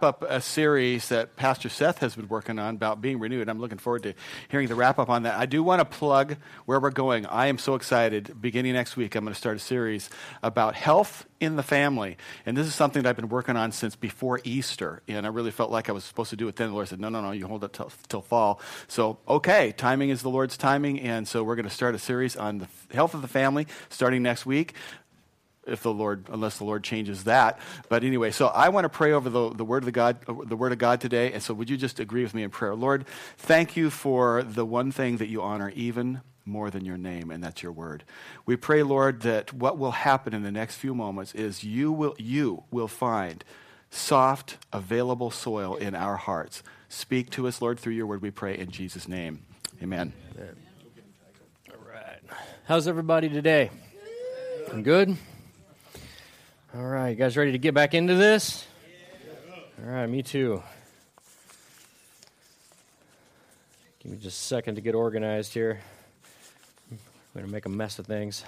wrap up a series that Pastor Seth has been working on about being renewed. I'm looking forward to hearing the wrap up on that. I do want to plug where we're going. I am so excited. Beginning next week, I'm going to start a series about health in the family. And this is something that I've been working on since before Easter. And I really felt like I was supposed to do it then. The Lord said, no, no, no, you hold it till, till fall. So, okay, timing is the Lord's timing. And so we're going to start a series on the health of the family starting next week if the Lord, unless the Lord changes that. But anyway, so I want to pray over the, the word of the God, the word of God today. And so, would you just agree with me in prayer, Lord? Thank you for the one thing that you honor even more than your name, and that's your word. We pray, Lord, that what will happen in the next few moments is you will you will find soft, available soil in our hearts. Speak to us, Lord, through your word. We pray in Jesus' name. Amen. Amen. All right. How's everybody today? Good. All right, you guys ready to get back into this? All right, me too. Give me just a second to get organized here. I'm going to make a mess of things.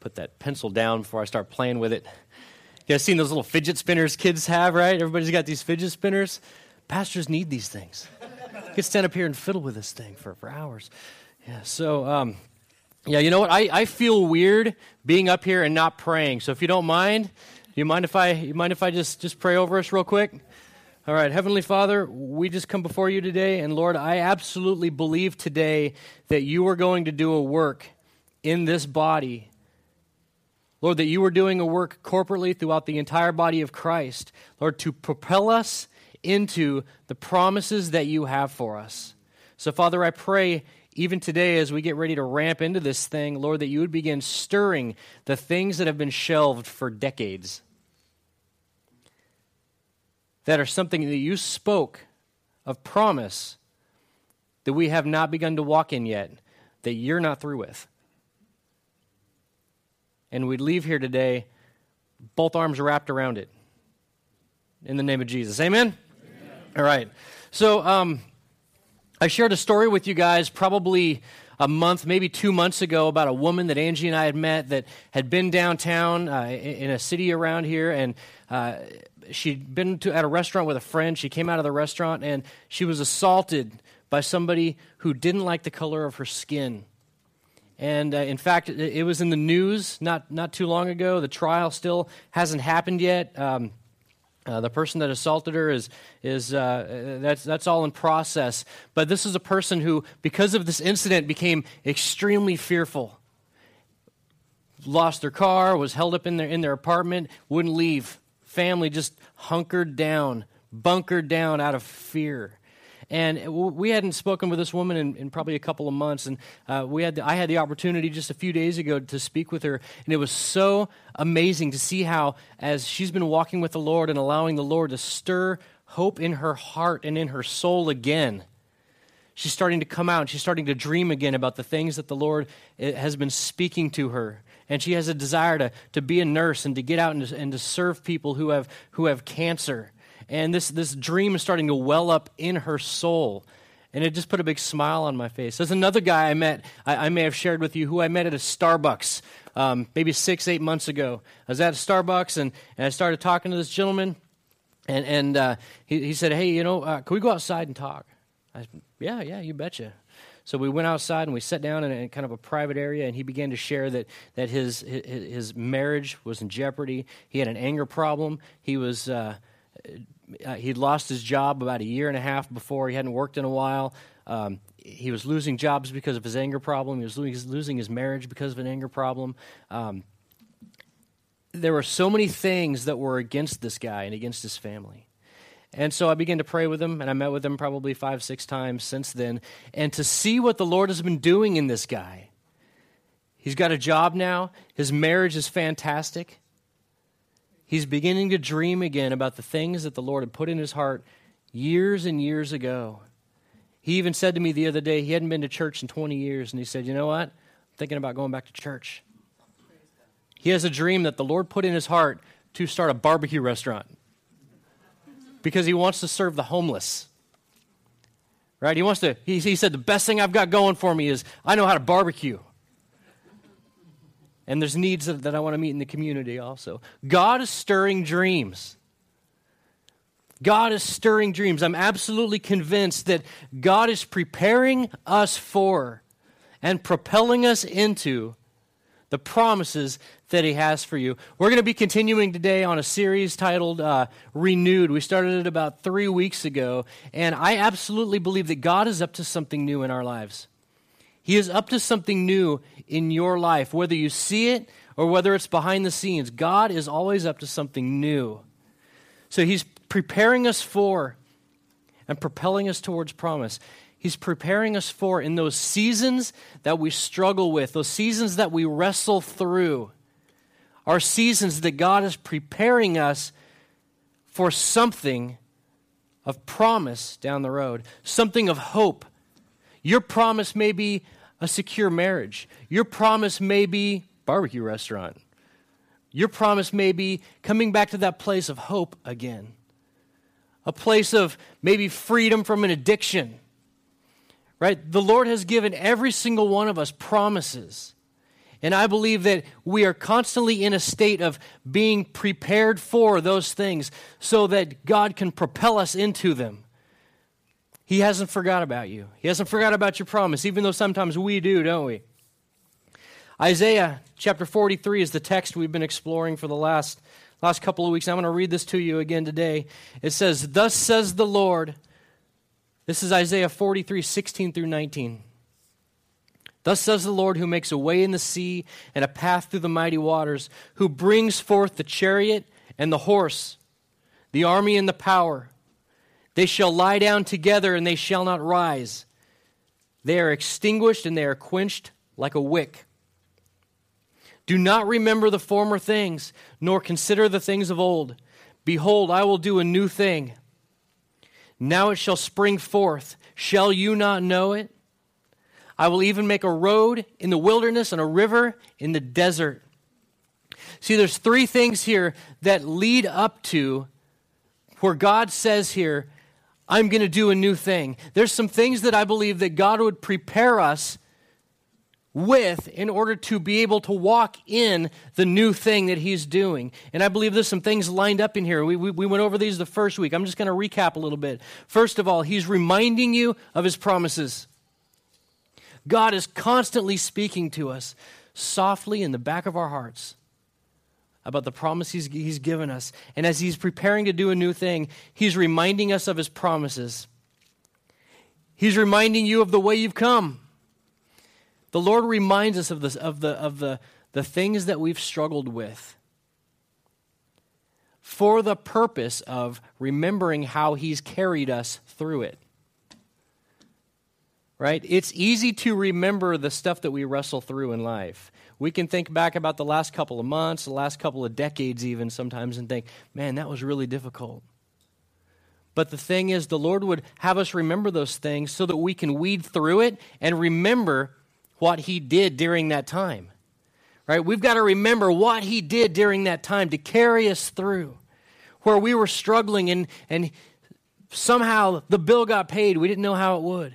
Put that pencil down before I start playing with it. You guys seen those little fidget spinners kids have, right? Everybody's got these fidget spinners. Pastors need these things. You can stand up here and fiddle with this thing for, for hours. Yeah, so um, yeah, you know what? I, I feel weird being up here and not praying. So if you don't mind, do you mind if I you mind if I just just pray over us real quick? All right, Heavenly Father, we just come before you today, and Lord, I absolutely believe today that you are going to do a work in this body. Lord, that you are doing a work corporately throughout the entire body of Christ, Lord, to propel us into the promises that you have for us. So, Father, I pray even today, as we get ready to ramp into this thing, Lord, that you would begin stirring the things that have been shelved for decades, that are something that you spoke of promise that we have not begun to walk in yet, that you're not through with. And we'd leave here today, both arms wrapped around it. In the name of Jesus. Amen? Amen. All right. So, um, I shared a story with you guys probably a month, maybe two months ago, about a woman that Angie and I had met that had been downtown uh, in a city around here, and uh, she'd been to, at a restaurant with a friend. She came out of the restaurant and she was assaulted by somebody who didn't like the color of her skin. And uh, in fact, it, was in the news not, not too long ago. The trial still hasn't happened yet. Um, uh, the person that assaulted her is, is uh, that's, that's all in process. But this is a person who, because of this incident, became extremely fearful. Lost their car, was held up in their, in their apartment, wouldn't leave. Family just hunkered down, bunkered down out of fear. And we hadn't spoken with this woman in, in probably a couple of months. And uh, we had the, I had the opportunity just a few days ago to speak with her. And it was so amazing to see how, as she's been walking with the Lord and allowing the Lord to stir hope in her heart and in her soul again, she's starting to come out and she's starting to dream again about the things that the Lord eh, has been speaking to her. And she has a desire to, to be a nurse and to get out and to, and to serve people who have, who have cancer and this, this dream is starting to well up in her soul. And it just put a big smile on my face. There's another guy I met, I, I may have shared with you, who I met at a Starbucks um, maybe six, eight months ago. I was at a Starbucks and, and I started talking to this gentleman. And, and uh, he, he said, Hey, you know, uh, can we go outside and talk? I said, Yeah, yeah, you betcha. So we went outside and we sat down in a kind of a private area, and he began to share that, that his, his, his marriage was in jeopardy. He had an anger problem. He was. Uh, uh, he'd lost his job about a year and a half before. He hadn't worked in a while. Um, he was losing jobs because of his anger problem. He was losing his marriage because of an anger problem. Um, there were so many things that were against this guy and against his family. And so I began to pray with him, and I met with him probably five, six times since then. And to see what the Lord has been doing in this guy. He's got a job now, his marriage is fantastic. He's beginning to dream again about the things that the Lord had put in his heart years and years ago. He even said to me the other day, he hadn't been to church in 20 years, and he said, You know what? I'm thinking about going back to church. He has a dream that the Lord put in his heart to start a barbecue restaurant because he wants to serve the homeless. Right? He wants to, he, he said, The best thing I've got going for me is I know how to barbecue. And there's needs that, I want to meet in the community also. God is stirring dreams. God is stirring dreams. I'm absolutely convinced that God is preparing us for and propelling us into the promises that He has for you. We're going to be continuing today on a series titled uh, Renewed. We started it about three weeks ago, and I absolutely believe that God is up to something new in our lives. He is up to something new in your life, whether you see it or whether it's behind the scenes. God is always up to something new. So He's preparing us for and propelling us towards promise. He's preparing us for in those seasons that we struggle with, those seasons that we wrestle through, are seasons that God is preparing us for something of promise down the road, something of hope. Your promise may be a secure marriage. Your promise may be barbecue restaurant. Your promise may be coming back to that place of hope again a place of maybe freedom from an addiction. Right? The Lord has given every single one of us promises. And I believe that we are constantly in a state of being prepared for those things so that God can propel us into them. He hasn't forgot about you. He hasn't forgot about your promise, even though sometimes we do, don't we? Isaiah chapter 43 is the text we've been exploring for the last last couple of weeks. I'm going to read this to you again today. It says, Thus says the Lord. This is Isaiah 43, 16 through 19. Thus says the Lord, who makes a way in the sea and a path through the mighty waters, who brings forth the chariot and the horse, the army and the power. They shall lie down together and they shall not rise. They are extinguished and they are quenched like a wick. Do not remember the former things, nor consider the things of old. Behold, I will do a new thing. Now it shall spring forth. Shall you not know it? I will even make a road in the wilderness and a river in the desert. See, there's three things here that lead up to where God says here, I'm going to do a new thing. There's some things that I believe that God would prepare us with in order to be able to walk in the new thing that he's doing. And I believe there's some things lined up in here. We, we, we went over these the first week. I'm just going to recap a little bit. First of all, he's reminding you of his promises. God is constantly speaking to us softly in the back of our hearts about the promise he's, he's given us. And as he's preparing to do a new thing, he's reminding us of his promises. He's reminding you of the way you've come. The Lord reminds us of, this, of, the, of the, the things that we've struggled with for the purpose of remembering how He's carried us through it. Right? It's easy to remember the stuff that we wrestle through in life. We can think back about the last couple of months, the last couple of decades, even sometimes, and think, man, that was really difficult. But the thing is, the Lord would have us remember those things so that we can weed through it and remember what he did during that time. Right? We've got to remember what he did during that time to carry us through. Where we were struggling and, and somehow the bill got paid. We didn't know how it would.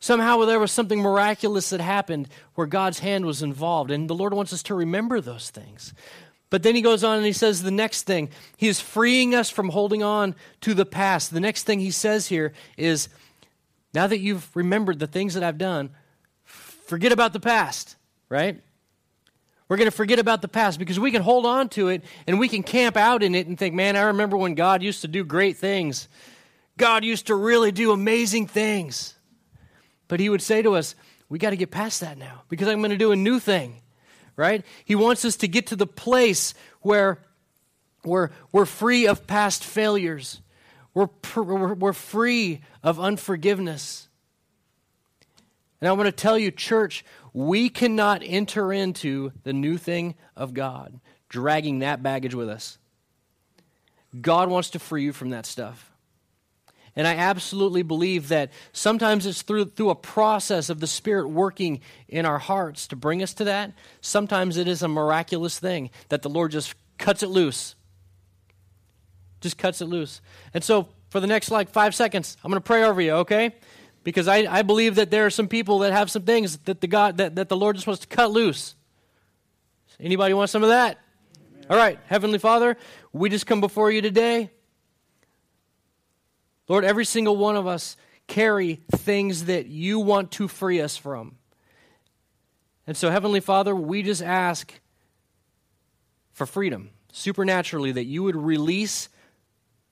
Somehow there was something miraculous that happened where God's hand was involved. And the Lord wants us to remember those things. But then he goes on and he says the next thing. He is freeing us from holding on to the past. The next thing he says here is now that you've remembered the things that I've done, forget about the past, right? We're going to forget about the past because we can hold on to it and we can camp out in it and think, man, I remember when God used to do great things. God used to really do amazing things. But He would say to us, we got to get past that now because I'm going to do a new thing, right? He wants us to get to the place where we're, we're free of past failures, we're, we're, free of unforgiveness. And I want to tell you, church, we cannot enter into the new thing of God dragging that baggage with us. God wants to free you from that stuff. And I absolutely believe that sometimes it's through, through a process of the Spirit working in our hearts to bring us to that. Sometimes it is a miraculous thing that the Lord just cuts it loose. Just cuts it loose. And so for the next like five seconds, I'm going to pray over you, okay? because I, I believe that there are some people that have some things that the God that, that the Lord just wants to cut loose. Anybody want some of that? All right, Heavenly Father, we just come before you today. Lord, every single one of us carry things that you want to free us from. And so, Heavenly Father, we just ask for freedom, supernaturally, that you would release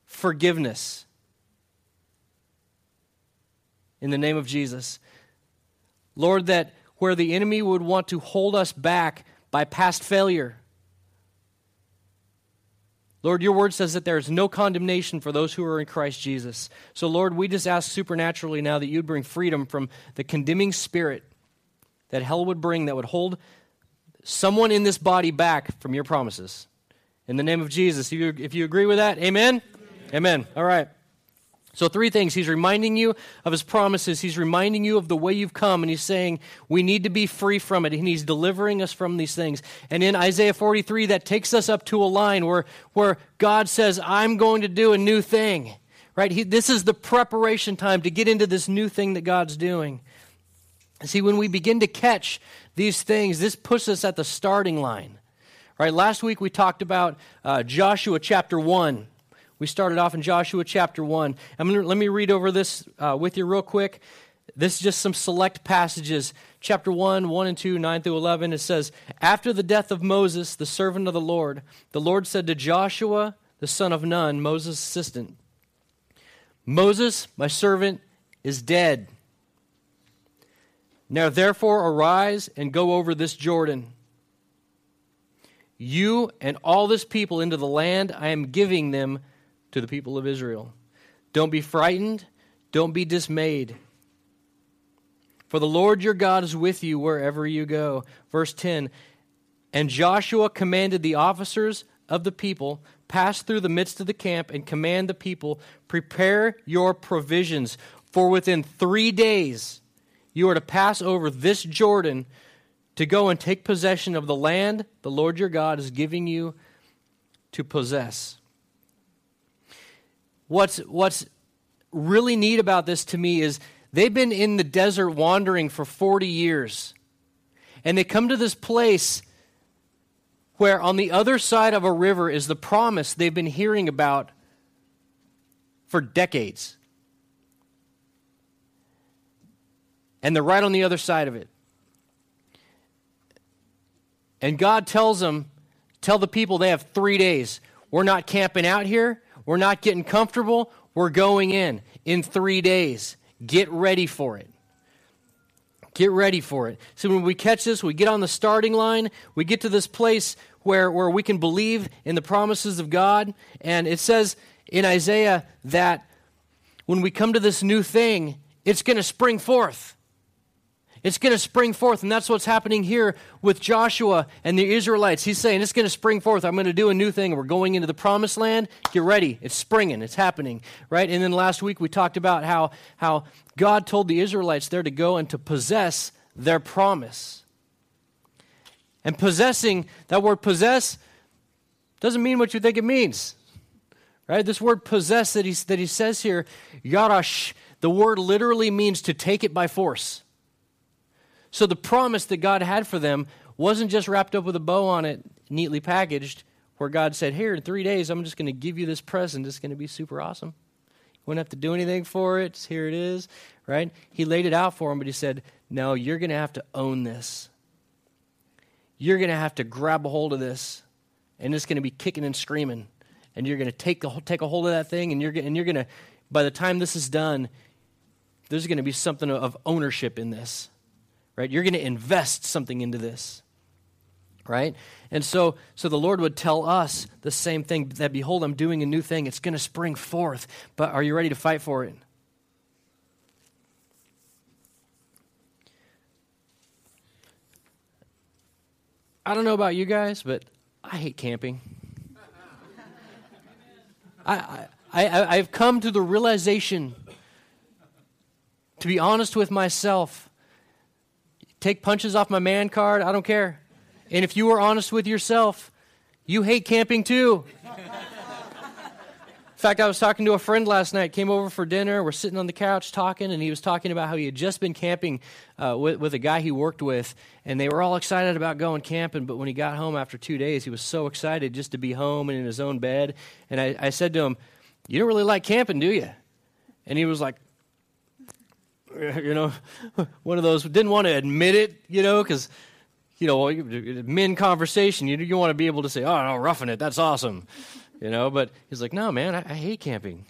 forgiveness in the name of Jesus. Lord, that where the enemy would want to hold us back by past failure, Lord, your word says that there is no condemnation for those who are in Christ Jesus. So, Lord, we just ask supernaturally now that you'd bring freedom from the condemning spirit that hell would bring that would hold someone in this body back from your promises. In the name of Jesus, if you, if you agree with that, amen? amen? Amen. All right. So, three things. He's reminding you of his promises. He's reminding you of the way you've come, and he's saying we need to be free from it, and he's delivering us from these things. And in Isaiah 43, that takes us up to a line where, where God says, I'm going to do a new thing. Right? He, this is the preparation time to get into this new thing that God's doing. See, when we begin to catch these things, this puts us at the starting line. Right? Last week we talked about uh, Joshua chapter 1 we started off in Joshua chapter 1. Gonna, let me read over this uh, with you real quick. This is just some select passages. Chapter 1, 1 and 2, 9 through 11. It says, After the death of Moses, the servant of the Lord, the Lord said to Joshua, the son of Nun, Moses' assistant, Moses, my servant, is dead. Now therefore arise and go over this Jordan, you and all this people into the land I am giving them to the people of Israel. Don't be frightened, don't be dismayed. For the Lord your God is with you wherever you go. Verse 10 And Joshua commanded the officers of the people, pass through the midst of the camp, and command the people, prepare your provisions, for within three days you are to pass over this Jordan to go and take possession of the land the Lord your God is giving you to possess what's, what's really neat about this to me is they've been in the desert wandering for 40 years. And they come to this place where on the other side of a river is the promise they've been hearing about for decades. And they're right on the other side of it. And God tells them, tell the people they have three days. We're not camping out here. We're not getting comfortable. We're going in in three days. Get ready for it. Get ready for it. So when we catch this, we get on the starting line, we get to this place where, where we can believe in the promises of God. And it says in Isaiah that when we come to this new thing, it's going to spring forth. It's going to spring forth, and that's what's happening here with Joshua and the Israelites. He's saying, It's going to spring forth. I'm going to do a new thing. We're going into the promised land. Get ready. It's springing. It's happening. Right? And then last week we talked about how, how God told the Israelites there to go and to possess their promise. And possessing, that word possess, doesn't mean what you think it means. Right? This word possess that he, that he says here, yarash, the word literally means to take it by force. So the promise that God had for them wasn't just wrapped up with a bow on it, neatly packaged, where God said, Here, in three days, I'm just going to give you this present. It's going to be super awesome. You wouldn't have to do anything for it. Here it is, right? He laid it out for him, but he said, No, you're going to have to own this. You're going to have to grab a hold of this, and it's going to be kicking and screaming. And you're going to take, the, take a hold of that thing, and you're, and you're going to, by the time this is done, there's going to be something of ownership in this right? You're going to invest something into this, right? And so, so the Lord would tell us the same thing that, behold, I'm doing a new thing. It's going to spring forth, but are you ready to fight for it? I don't know about you guys, but I hate camping. I, I, I, I've come to the realization, to be honest with myself, take punches off my man card. I don't care. And if you were honest with yourself, you hate camping too. In fact, I was talking to a friend last night, came over for dinner. We're sitting on the couch talking, and he was talking about how he had just been camping uh, with, with a guy he worked with, and they were all excited about going camping. But when he got home after two days, he was so excited just to be home and in his own bed. And I, I said to him, You don't really like camping, do you? And he was like, you know, one of those didn't want to admit it, you know, because you know, men conversation, you you want to be able to say, "Oh, no, roughing it, that's awesome," you know. But he's like, "No, man, I, I hate camping."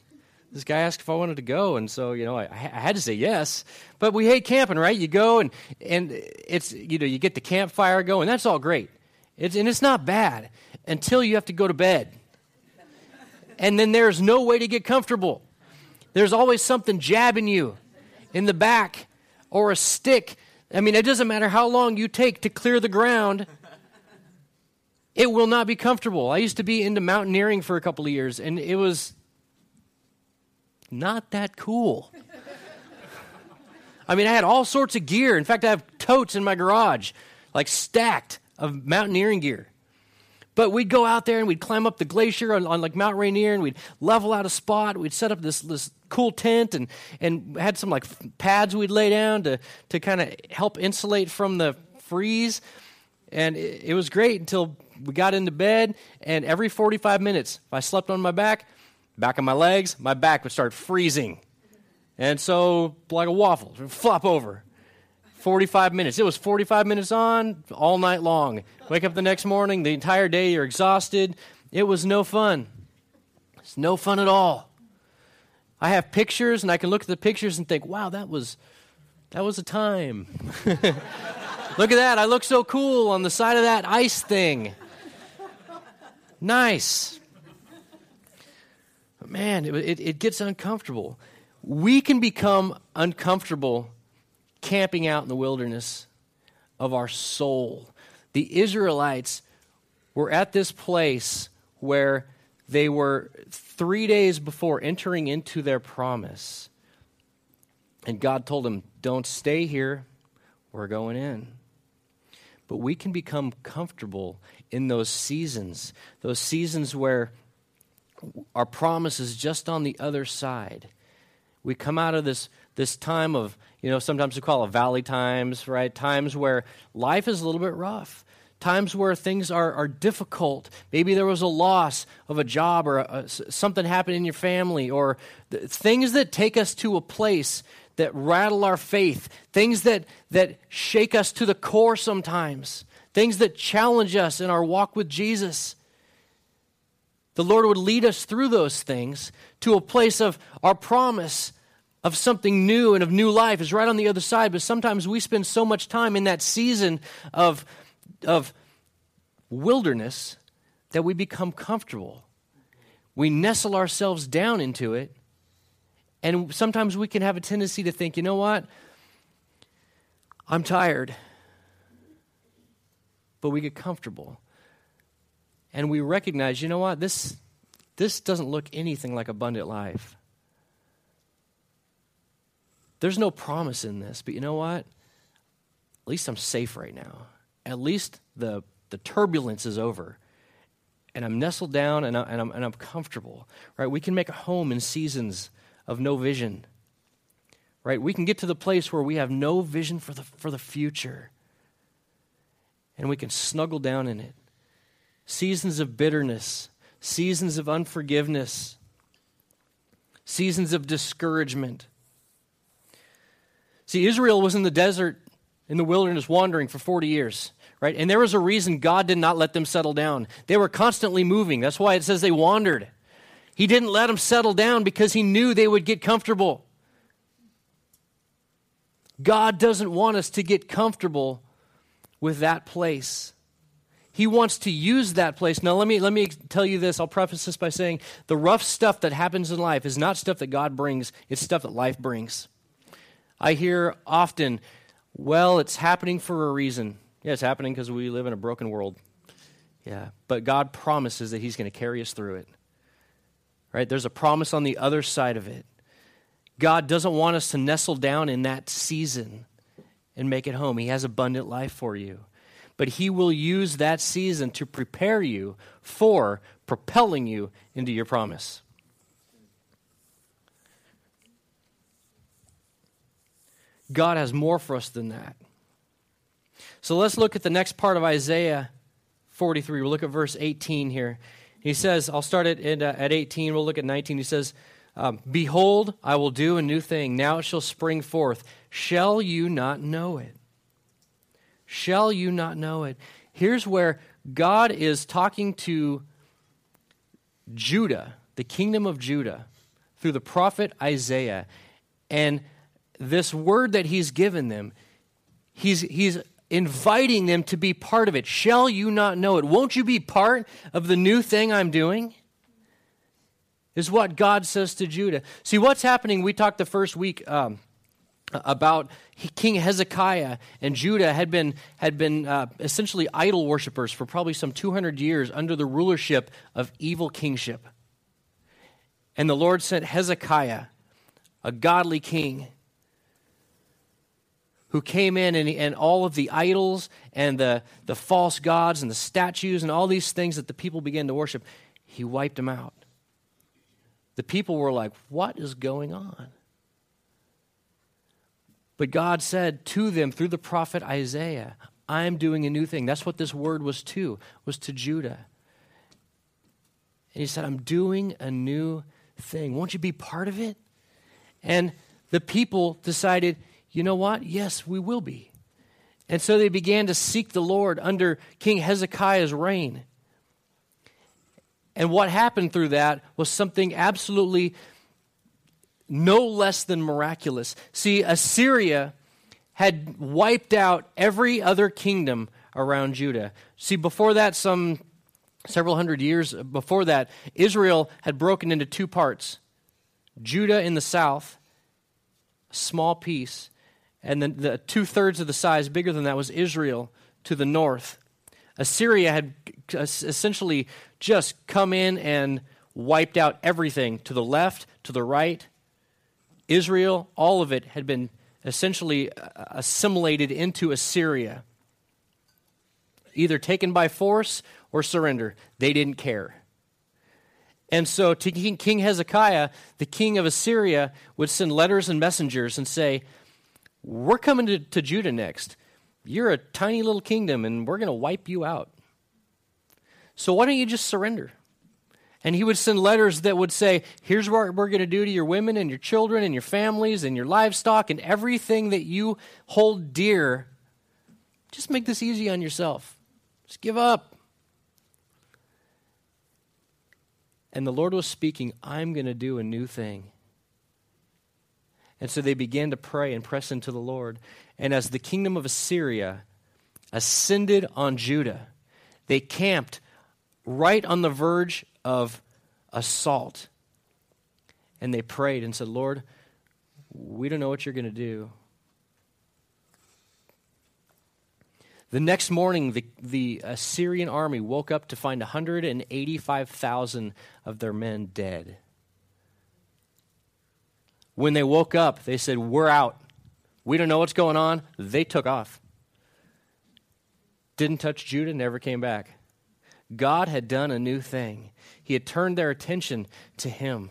This guy asked if I wanted to go, and so you know, I, I, had to say yes. But we hate camping, right? You go and and it's you know, you get the campfire going. That's all great, it's, and it's not bad until you have to go to bed, and then there's no way to get comfortable. There's always something jabbing you in the back or a stick. I mean, it doesn't matter how long you take to clear the ground, it will not be comfortable. I used to be into mountaineering for a couple of years, and it was not that cool. I mean, I had all sorts of gear. In fact, I have totes in my garage, like stacked of mountaineering gear. But we'd go out there and we'd climb up the glacier on, on like Mount Rainier and we'd level out a spot. We'd set up this, this cool tent and, and had some like pads we'd lay down to, to kind of help insulate from the freeze. And it, it was great until we got into bed. And every 45 minutes, if I slept on my back, back of my legs, my back would start freezing. And so, like a waffle, flop over. 45 minutes. It was 45 minutes on all night long. Wake up the next morning, the entire day, you're exhausted. It was no fun. It's no fun at all. I have pictures, and I can look at the pictures and think, wow, that was, that was a time. look at that. I look so cool on the side of that ice thing. Nice. But man, it, it, it gets uncomfortable. We can become uncomfortable camping out in the wilderness of our soul. The Israelites were at this place where they were three days before entering into their promise. And God told them, Don't stay here, we're going in. But we can become comfortable in those seasons, those seasons where our promise is just on the other side. We come out of this, this time of you know, sometimes we call it valley times, right? Times where life is a little bit rough. Times where things are, are difficult. Maybe there was a loss of a job or a, something happened in your family, or th- things that take us to a place that rattle our faith, things that, that shake us to the core sometimes, things that challenge us in our walk with Jesus. The Lord would lead us through those things to a place of our promise of something new and of new life is right on the other side, but sometimes we spend so much time in that season of, of wilderness that we become comfortable. We nestle ourselves down into it, and sometimes we can have a tendency to think, you know what? I'm tired. But we get comfortable. And we recognize, you know what? This, this doesn't look anything like abundant life. There's no promise in this, but you know what? At least I'm safe right now. At least the, the turbulence is over. And I'm nestled down and, I, and, I'm, and I'm comfortable, right? We can make a home in seasons of no vision, right? We can get to the place where we have no vision for the, for the future. And we can snuggle down in it. Seasons of bitterness, seasons of unforgiveness, seasons of discouragement See, Israel was in the desert, in the wilderness, wandering for 40 years, right? And there was a reason God did not let them settle down. They were constantly moving. That's why it says they wandered. He didn't let them settle down because he knew they would get comfortable. God doesn't want us to get comfortable with that place. He wants to use that place. Now, let me, let me tell you this. I'll preface this by saying the rough stuff that happens in life is not stuff that God brings, it's stuff that life brings. I hear often, well, it's happening for a reason. Yeah, it's happening because we live in a broken world. Yeah, but God promises that He's going to carry us through it. Right? There's a promise on the other side of it. God doesn't want us to nestle down in that season and make it home. He has abundant life for you. But He will use that season to prepare you for propelling you into your promise. God has more for us than that. So let's look at the next part of Isaiah 43. We'll look at verse 18 here. He says, I'll start at, uh, at 18, we'll look at 19. He says, um, Behold, I will do a new thing. Now it shall spring forth. Shall you not know it? Shall you not know it? Here's where God is talking to Judah, the kingdom of Judah, through the prophet Isaiah. And this word that he's given them, he's, he's inviting them to be part of it. Shall you not know it? Won't you be part of the new thing I'm doing? Is what God says to Judah. See, what's happening? We talked the first week um, about King Hezekiah and Judah had been, had been uh, essentially idol worshippers for probably some 200 years under the rulership of evil kingship. And the Lord sent Hezekiah, a godly king, who came in and, and all of the idols and the, the false gods and the statues and all these things that the people began to worship, he wiped them out. The people were like, What is going on? But God said to them through the prophet Isaiah, I'm doing a new thing. That's what this word was to, was to Judah. And he said, I'm doing a new thing. Won't you be part of it? And the people decided, you know what? Yes, we will be. And so they began to seek the Lord under King Hezekiah's reign. And what happened through that was something absolutely no less than miraculous. See, Assyria had wiped out every other kingdom around Judah. See, before that, some several hundred years before that, Israel had broken into two parts Judah in the south, small piece, and then the two thirds of the size, bigger than that, was Israel to the north. Assyria had essentially just come in and wiped out everything to the left, to the right. Israel, all of it had been essentially uh, assimilated into Assyria, either taken by force or surrender. They didn't care. And so to King Hezekiah, the king of Assyria, would send letters and messengers and say, we're coming to, to Judah next. You're a tiny little kingdom, and we're going to wipe you out. So why don't you just surrender? And he would send letters that would say, Here's what we're going to do to your women and your children and your families and your livestock and everything that you hold dear. Just make this easy on yourself. Just give up. And the Lord was speaking, I'm going to do a new thing. And so they began to pray and press into the Lord. And as the kingdom of Assyria ascended on Judah, they camped right on the verge of assault. And they prayed and said, Lord, we don't know what you're going to do. The next morning, the, the Assyrian army woke up to find 185,000 of their men dead. When they woke up, they said, We're out. We don't know what's going on. They took off. Didn't touch Judah, never came back. God had done a new thing. He had turned their attention to Him.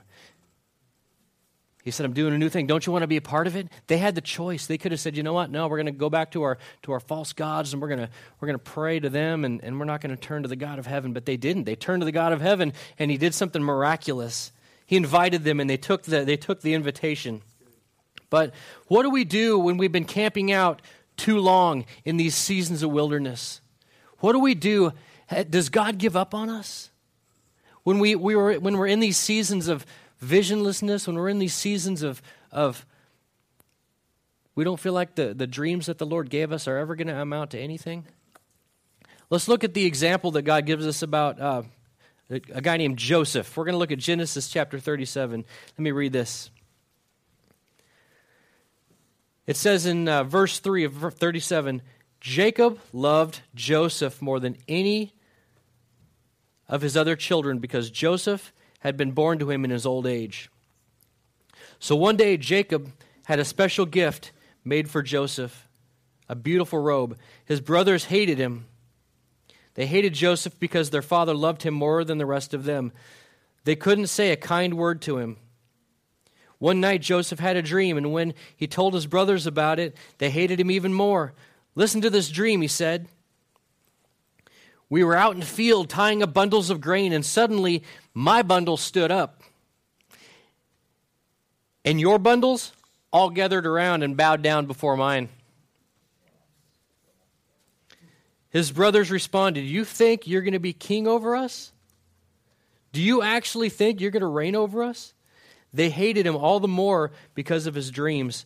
He said, I'm doing a new thing. Don't you want to be a part of it? They had the choice. They could have said, you know what? No, we're going to go back to our, to our false gods and we're going to, we're going to pray to them and, and we're not going to turn to the God of heaven. But they didn't. They turned to the God of heaven and he did something miraculous. He invited them and they took the, they took the invitation. But what do we do when we've been camping out too long in these seasons of wilderness? What do we do? Does God give up on us? When, we, we were, when we're in these seasons of visionlessness, when we're in these seasons of, of we don't feel like the, the dreams that the Lord gave us are ever going to amount to anything? Let's look at the example that God gives us about uh, a guy named Joseph. We're going to look at Genesis chapter 37. Let me read this. It says in uh, verse 3 of 37 Jacob loved Joseph more than any of his other children because Joseph had been born to him in his old age. So one day Jacob had a special gift made for Joseph, a beautiful robe. His brothers hated him they hated Joseph because their father loved him more than the rest of them. They couldn't say a kind word to him. One night, Joseph had a dream, and when he told his brothers about it, they hated him even more. Listen to this dream, he said. We were out in the field tying up bundles of grain, and suddenly my bundle stood up. And your bundles all gathered around and bowed down before mine. His brothers responded, You think you're going to be king over us? Do you actually think you're going to reign over us? They hated him all the more because of his dreams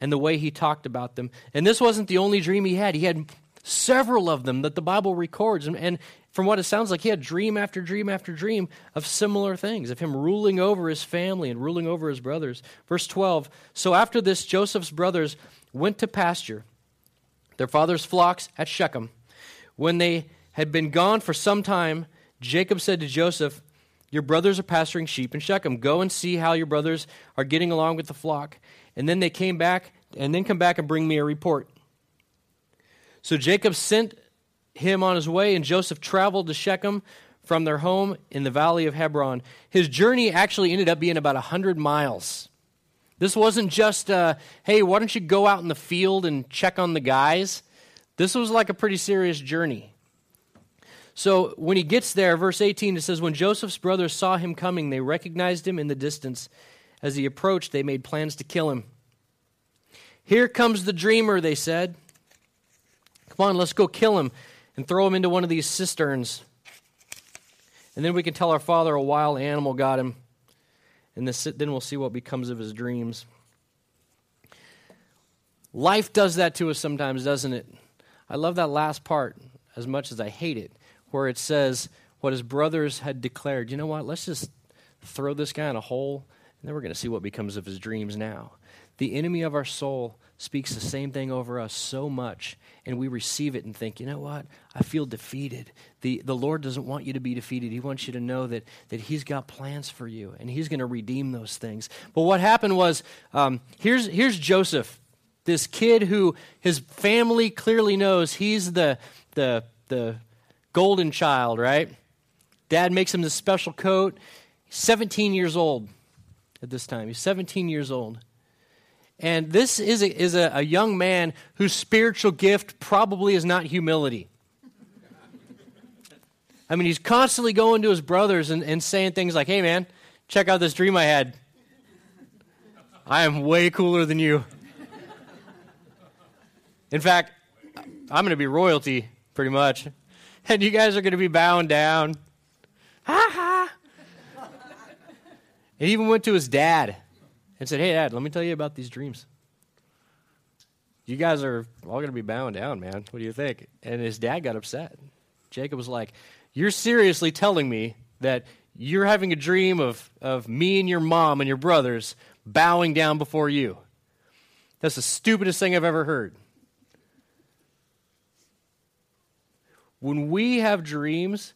and the way he talked about them. And this wasn't the only dream he had, he had several of them that the Bible records. And, and from what it sounds like, he had dream after dream after dream of similar things, of him ruling over his family and ruling over his brothers. Verse 12 So after this, Joseph's brothers went to pasture their father's flocks at Shechem. When they had been gone for some time, Jacob said to Joseph, Your brothers are pasturing sheep in Shechem. Go and see how your brothers are getting along with the flock. And then they came back, and then come back and bring me a report. So Jacob sent him on his way, and Joseph traveled to Shechem from their home in the valley of Hebron. His journey actually ended up being about 100 miles. This wasn't just, uh, hey, why don't you go out in the field and check on the guys? This was like a pretty serious journey. So when he gets there, verse 18, it says, When Joseph's brothers saw him coming, they recognized him in the distance. As he approached, they made plans to kill him. Here comes the dreamer, they said. Come on, let's go kill him and throw him into one of these cisterns. And then we can tell our father a wild animal got him. And this, then we'll see what becomes of his dreams. Life does that to us sometimes, doesn't it? I love that last part as much as I hate it, where it says what his brothers had declared. You know what? Let's just throw this guy in a hole, and then we're going to see what becomes of his dreams now. The enemy of our soul speaks the same thing over us so much, and we receive it and think, you know what? I feel defeated. The, the Lord doesn't want you to be defeated. He wants you to know that, that He's got plans for you, and He's going to redeem those things. But what happened was um, here's, here's Joseph this kid who his family clearly knows he's the, the, the golden child, right? Dad makes him this special coat. He's 17 years old at this time. He's 17 years old. And this is a, is a, a young man whose spiritual gift probably is not humility. I mean, he's constantly going to his brothers and, and saying things like, hey, man, check out this dream I had. I am way cooler than you. In fact, I'm going to be royalty, pretty much. And you guys are going to be bowing down. Ha ha. He even went to his dad and said, Hey, dad, let me tell you about these dreams. You guys are all going to be bowing down, man. What do you think? And his dad got upset. Jacob was like, You're seriously telling me that you're having a dream of, of me and your mom and your brothers bowing down before you. That's the stupidest thing I've ever heard. When we have dreams,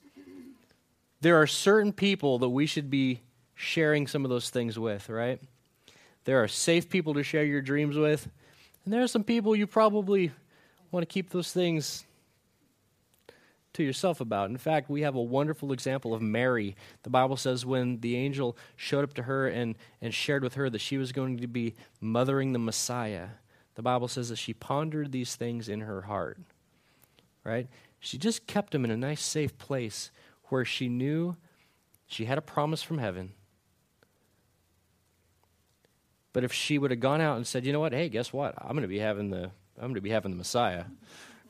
there are certain people that we should be sharing some of those things with, right? There are safe people to share your dreams with, and there are some people you probably want to keep those things to yourself about. In fact, we have a wonderful example of Mary. The Bible says when the angel showed up to her and, and shared with her that she was going to be mothering the Messiah, the Bible says that she pondered these things in her heart. Right? She just kept him in a nice, safe place where she knew she had a promise from heaven. But if she would have gone out and said, "You know what? Hey, guess what? I'm going to be having the I'm going to be having the Messiah,"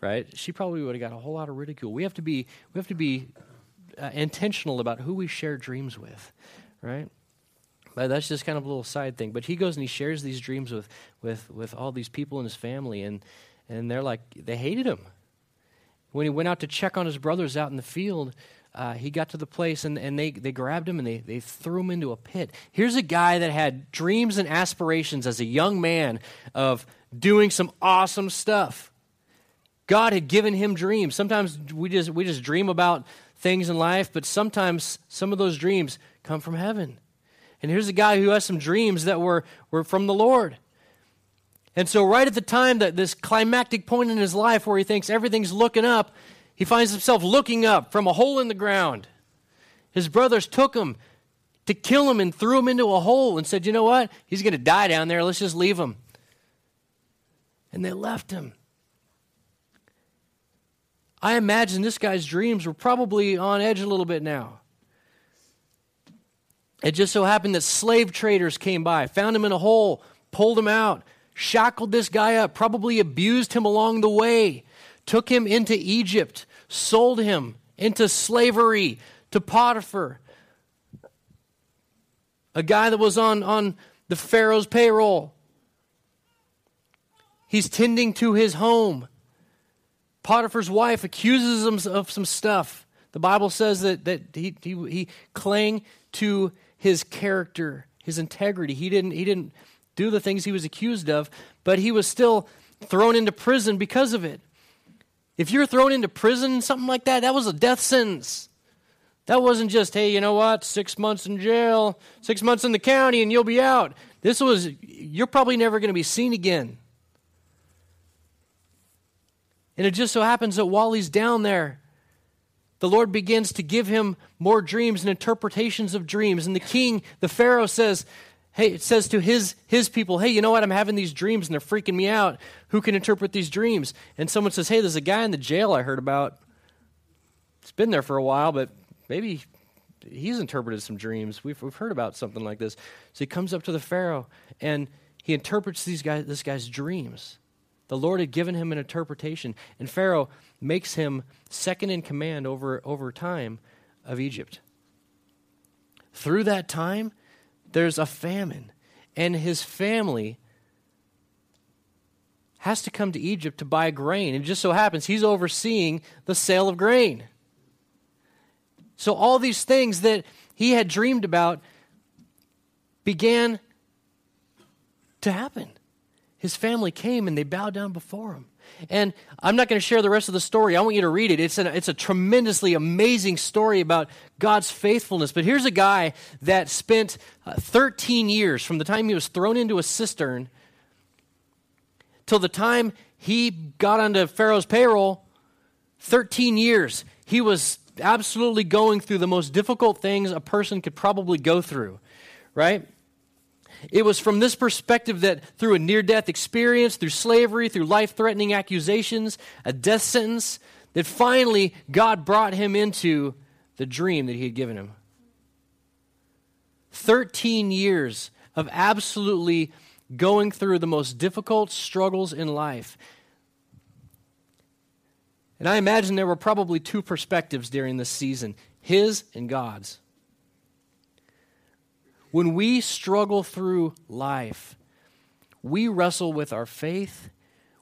right? She probably would have got a whole lot of ridicule. We have to be we have to be uh, intentional about who we share dreams with, right? But that's just kind of a little side thing. But he goes and he shares these dreams with with with all these people in his family, and and they're like they hated him. When he went out to check on his brothers out in the field, uh, he got to the place and, and they, they grabbed him and they, they threw him into a pit. Here's a guy that had dreams and aspirations as a young man of doing some awesome stuff. God had given him dreams. Sometimes we just, we just dream about things in life, but sometimes some of those dreams come from heaven. And here's a guy who has some dreams that were, were from the Lord. And so, right at the time that this climactic point in his life where he thinks everything's looking up, he finds himself looking up from a hole in the ground. His brothers took him to kill him and threw him into a hole and said, You know what? He's going to die down there. Let's just leave him. And they left him. I imagine this guy's dreams were probably on edge a little bit now. It just so happened that slave traders came by, found him in a hole, pulled him out, shackled this guy up, probably abused him along the way, took him into Egypt, sold him into slavery to Potiphar, a guy that was on, on the Pharaoh's payroll. He's tending to his home. Potiphar's wife accuses him of some stuff. The Bible says that, that he, he, he clung to his character, his integrity. He didn't, he didn't do the things he was accused of, but he was still thrown into prison because of it. If you're thrown into prison, something like that, that was a death sentence. That wasn't just, hey, you know what, six months in jail, six months in the county, and you'll be out. This was, you're probably never going to be seen again. And it just so happens that while he's down there, the Lord begins to give him more dreams and interpretations of dreams. And the king, the Pharaoh says, Hey, it says to his, his people, Hey, you know what? I'm having these dreams and they're freaking me out. Who can interpret these dreams? And someone says, Hey, there's a guy in the jail I heard about. He's been there for a while, but maybe he's interpreted some dreams. We've, we've heard about something like this. So he comes up to the Pharaoh and he interprets these guys, this guy's dreams. The Lord had given him an interpretation, and Pharaoh makes him second in command over, over time of Egypt. Through that time, there's a famine, and his family has to come to Egypt to buy grain. And it just so happens he's overseeing the sale of grain. So all these things that he had dreamed about began to happen his family came and they bowed down before him. And I'm not going to share the rest of the story. I want you to read it. It's, an, it's a tremendously amazing story about God's faithfulness. But here's a guy that spent uh, 13 years from the time he was thrown into a cistern till the time he got onto Pharaoh's payroll. 13 years. He was absolutely going through the most difficult things a person could probably go through, right? It was from this perspective that through a near death experience, through slavery, through life threatening accusations, a death sentence, that finally God brought him into the dream that he had given him. 13 years of absolutely going through the most difficult struggles in life. And I imagine there were probably two perspectives during this season his and God's. When we struggle through life, we wrestle with our faith,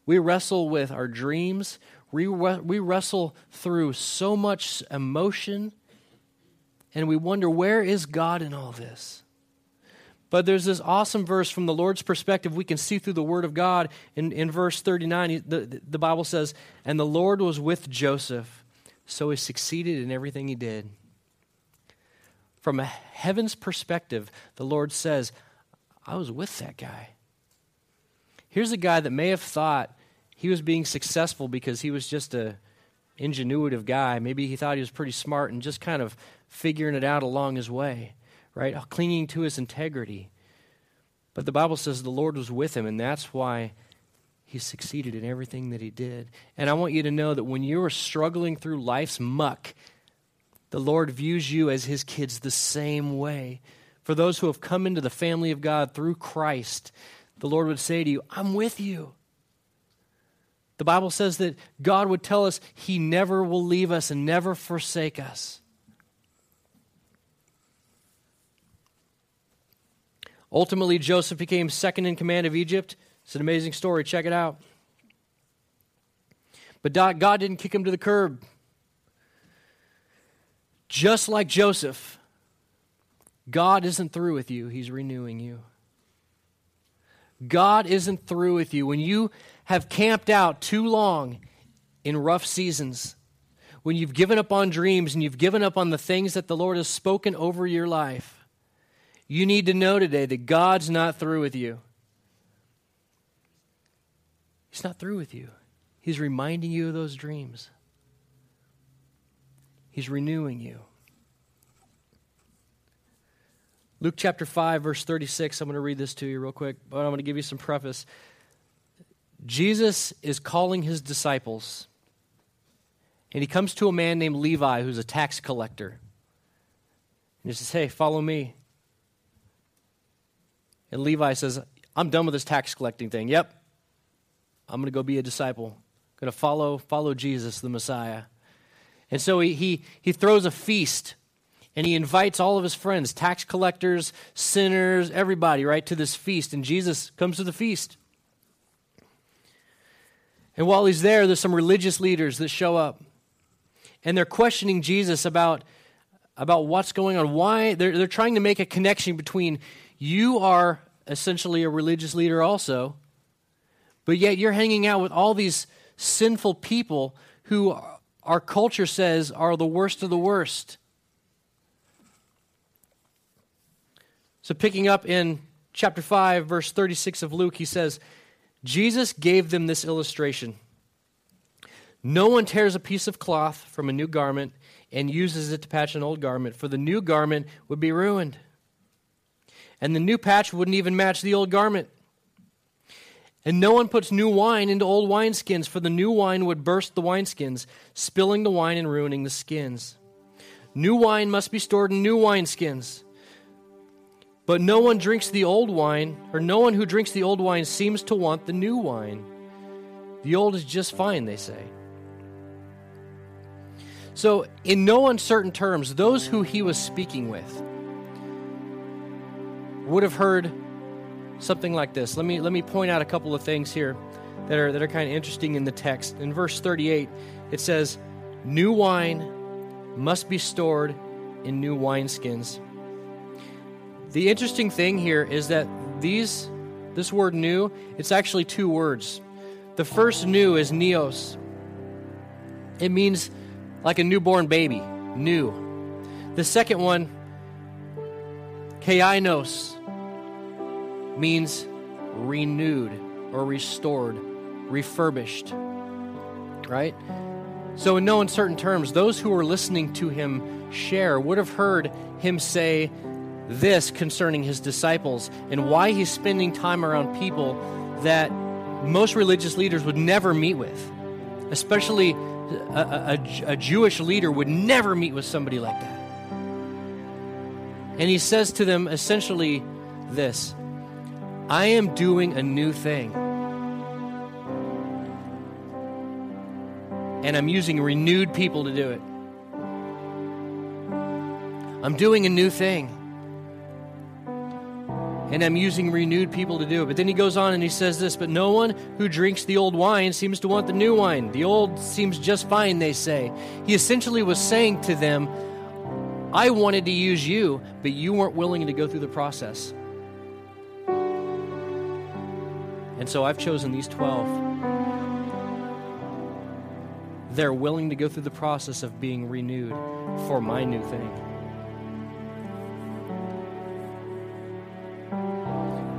we wrestle with our dreams, we, we wrestle through so much emotion, and we wonder, where is God in all this? But there's this awesome verse from the Lord's perspective we can see through the Word of God. In, in verse 39, the, the Bible says, And the Lord was with Joseph, so he succeeded in everything he did. From a heaven's perspective, the Lord says, I was with that guy. Here's a guy that may have thought he was being successful because he was just a ingenuitive guy. Maybe he thought he was pretty smart and just kind of figuring it out along his way, right? Clinging to his integrity. But the Bible says the Lord was with him, and that's why he succeeded in everything that he did. And I want you to know that when you are struggling through life's muck, the Lord views you as his kids the same way. For those who have come into the family of God through Christ, the Lord would say to you, I'm with you. The Bible says that God would tell us he never will leave us and never forsake us. Ultimately, Joseph became second in command of Egypt. It's an amazing story. Check it out. But God didn't kick him to the curb. Just like Joseph, God isn't through with you, He's renewing you. God isn't through with you. When you have camped out too long in rough seasons, when you've given up on dreams and you've given up on the things that the Lord has spoken over your life, you need to know today that God's not through with you. He's not through with you. He's reminding you of those dreams. He's renewing you. Luke chapter 5, verse 36. I'm going to read this to you real quick, but I'm going to give you some preface. Jesus is calling his disciples, and he comes to a man named Levi who's a tax collector. And he says, Hey, follow me. And Levi says, I'm done with this tax collecting thing. Yep. I'm going to go be a disciple. I'm going to follow, follow Jesus, the Messiah. And so he, he, he throws a feast and he invites all of his friends, tax collectors, sinners, everybody, right, to this feast. And Jesus comes to the feast. And while he's there, there's some religious leaders that show up. And they're questioning Jesus about, about what's going on. Why? They're, they're trying to make a connection between you are essentially a religious leader also, but yet you're hanging out with all these sinful people who our culture says are the worst of the worst. So, picking up in chapter 5, verse 36 of Luke, he says, Jesus gave them this illustration No one tears a piece of cloth from a new garment and uses it to patch an old garment, for the new garment would be ruined. And the new patch wouldn't even match the old garment. And no one puts new wine into old wineskins, for the new wine would burst the wineskins, spilling the wine and ruining the skins. New wine must be stored in new wineskins. But no one drinks the old wine, or no one who drinks the old wine seems to want the new wine. The old is just fine, they say. So, in no uncertain terms, those who he was speaking with would have heard something like this. Let me, let me point out a couple of things here that are, that are kind of interesting in the text. In verse 38, it says, New wine must be stored in new wineskins. The interesting thing here is that these, this word new, it's actually two words. The first new is neos. It means like a newborn baby, new. The second one, kainos, means renewed or restored, refurbished. Right? So, in no uncertain terms, those who were listening to him share would have heard him say this concerning his disciples and why he's spending time around people that most religious leaders would never meet with. Especially a, a, a, Jewish leader would never meet with somebody like that. And he says to them essentially this I am doing a new thing. And I'm using renewed people to do it. I'm doing a new thing. And I'm using renewed people to do it. But then he goes on and he says this But no one who drinks the old wine seems to want the new wine. The old seems just fine, they say. He essentially was saying to them, I wanted to use you, but you weren't willing to go through the process. And so I've chosen these 12. They're willing to go through the process of being renewed for my new thing.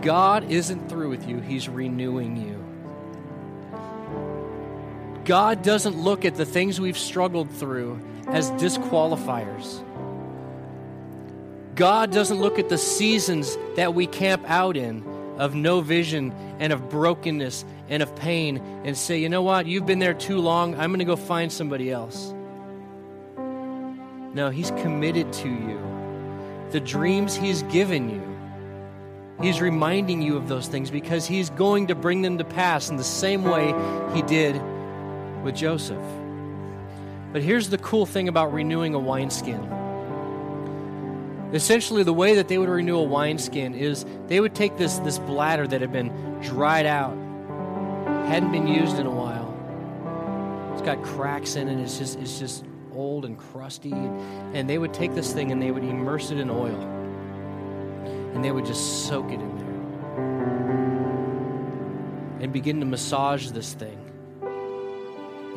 God isn't through with you, He's renewing you. God doesn't look at the things we've struggled through as disqualifiers. God doesn't look at the seasons that we camp out in of no vision and of brokenness and of pain and say, you know what, you've been there too long, I'm going to go find somebody else. No, He's committed to you. The dreams He's given you, He's reminding you of those things because He's going to bring them to pass in the same way He did with Joseph. But here's the cool thing about renewing a wineskin Essentially, the way that they would renew a wineskin is they would take this, this bladder that had been dried out, hadn't been used in a while. It's got cracks in it, it's just, it's just old and crusty. And they would take this thing and they would immerse it in oil. And they would just soak it in there. And begin to massage this thing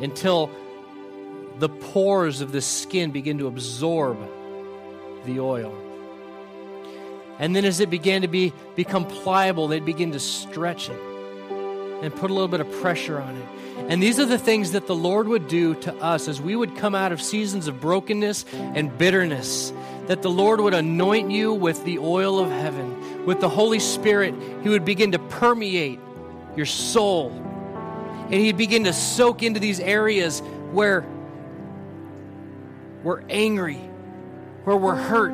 until the pores of the skin begin to absorb the oil. And then as it began to be, become pliable, they'd begin to stretch it and put a little bit of pressure on it. And these are the things that the Lord would do to us as we would come out of seasons of brokenness and bitterness. that the Lord would anoint you with the oil of heaven, with the Holy Spirit. He would begin to permeate your soul. And He'd begin to soak into these areas where we're angry, where we're hurt,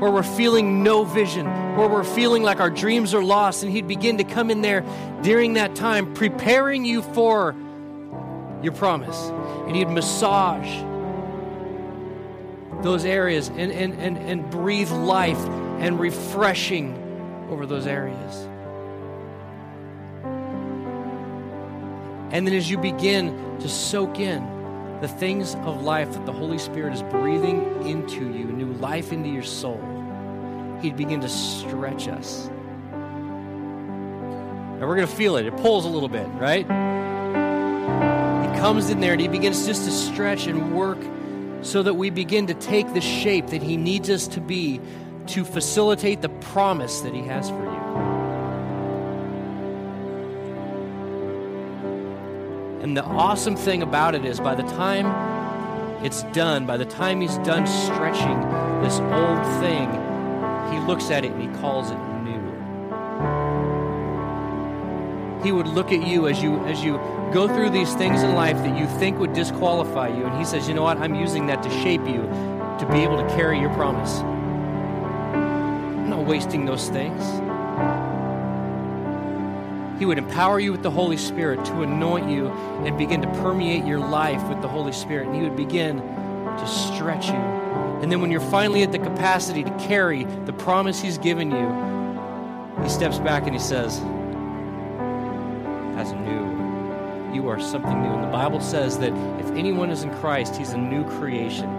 where we're feeling no vision, where we're feeling like our dreams are lost. And He'd begin to come in there during that time, preparing you for your promise. And He'd massage those areas and, and, and, and breathe life and refreshing over those areas. And then as you begin to soak in the things of life that the Holy Spirit is breathing into you, new life into your soul, He'd begin to stretch us. And we're going to feel it. It pulls a little bit, right? He comes in there and He begins just to stretch and work so that we begin to take the shape that He needs us to be to facilitate the promise that He has for And the awesome thing about it is, by the time it's done, by the time He's done stretching this old thing, He looks at it and He calls it new. He would look at you as you as you go through these things in life that you think would disqualify you, and He says, "You know what? I'm using that to shape you to be able to carry your promise. I'm not wasting those things." He would empower you with the Holy Spirit to anoint you and begin to permeate your life with the Holy Spirit. And He would begin to stretch you. And then when you're finally at the capacity to carry the promise He's given you, He steps back and He says, That's new. You are something new. And the Bible says that if anyone is in Christ, He's a new creation.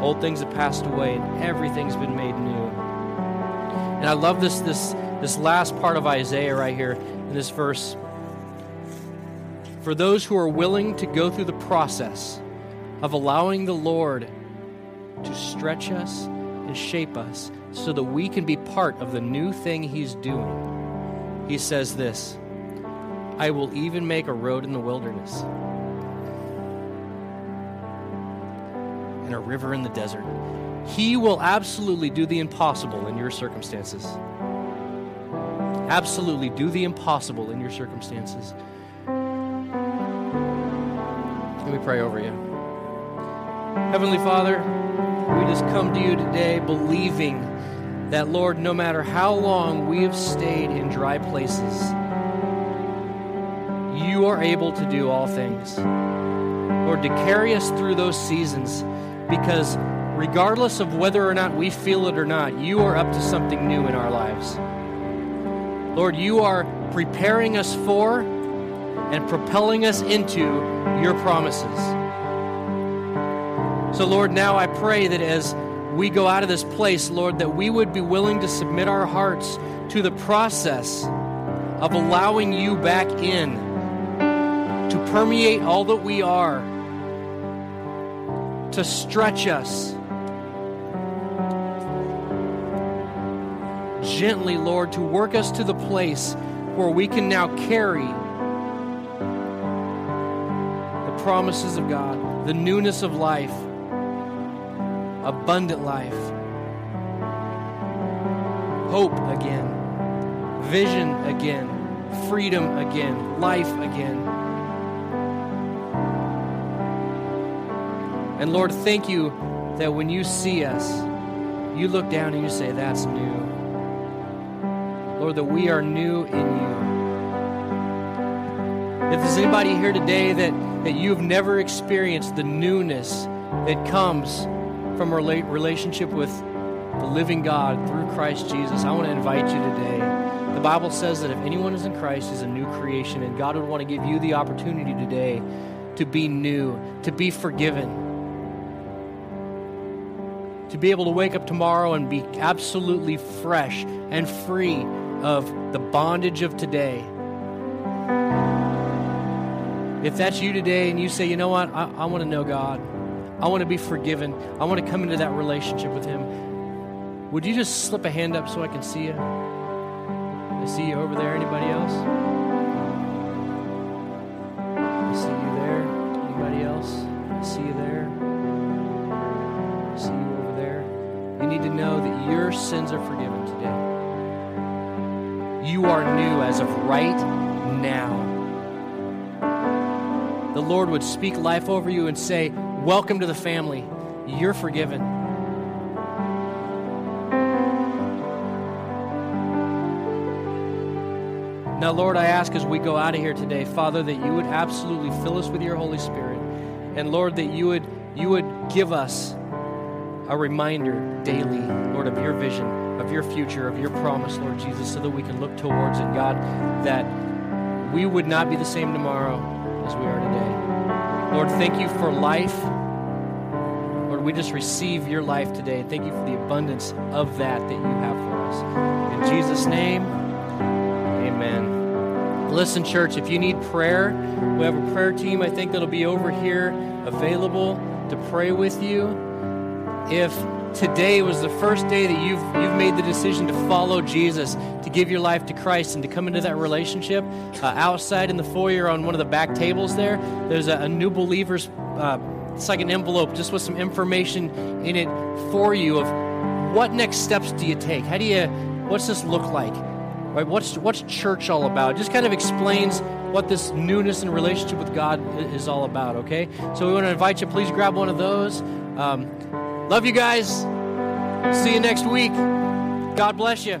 Old things have passed away and everything's been made new. And I love this, this, this last part of Isaiah right here in this verse. For those who are willing to go through the process of allowing the Lord to stretch us and shape us so that we can be part of the new thing He's doing, He says this I will even make a road in the wilderness and a river in the desert. He will absolutely do the impossible in your circumstances. Absolutely do the impossible in your circumstances. Let me pray over you. Heavenly Father, we just come to you today believing that, Lord, no matter how long we have stayed in dry places, you are able to do all things. Lord, to carry us through those seasons because regardless of whether or not we feel it or not, you are up to something new in our lives. Lord, you are preparing us for and propelling us into your promises. So, Lord, now I pray that as we go out of this place, Lord, that we would be willing to submit our hearts to the process of allowing you back in to permeate all that we are, to stretch us gently, Lord, to work us to the place where we can now carry the promises of God, the newness of life, abundant life, hope again, vision again, freedom again, life again. And Lord, thank you that when you see us, you look down and you say, That's new. Lord, that we are new in you. If there's anybody here today that, that you've never experienced the newness that comes from a relationship with the living God through Christ Jesus, I want to invite you today. The Bible says that if anyone is in Christ, he's a new creation, and God would want to give you the opportunity today to be new, to be forgiven to be able to wake up tomorrow and be absolutely fresh and free of the bondage of today. If that's you today and you say, you know what, I, I want to know God, I want to be forgiven, I want to come into that relationship with Him, would you just slip a hand up so I can see you? I see you over there. Anybody else? I see you there. Anybody else? I see you there. I see you over there. you need to know that your sins are forgiven today. You are new as of right now. The Lord would speak life over you and say, Welcome to the family. You're forgiven. Now, Lord, I ask as we go out of here today, Father, that you would absolutely fill us with your Holy Spirit. And Lord, that you would you would give us a reminder daily, Lord, of your vision, of your future, of your promise, Lord Jesus, so that we can look towards it, God, that we would not be the same tomorrow as we are today. Lord, thank you for life. Lord, we just receive your life today. And Thank you for the abundance of that that you have for us. In Jesus' name, amen. Listen, church, if you need prayer, we have a prayer team, I think, that'll be over here available to pray with you. If today was the first day that you've, you've made the decision to follow Jesus, to give your life to Christ, and to come into that relationship, uh, outside in the foyer on one of the back tables there, there's a, a new believers. Uh, it's like an envelope just with some information in it for you of what next steps do you take? How do you, what's this look like? Right? What's, what's church all about? It just kind of explains what this newness and relationship with God is all about, okay? So we want to invite you, please grab one of those. Um, love you guys. See you next week. God bless you.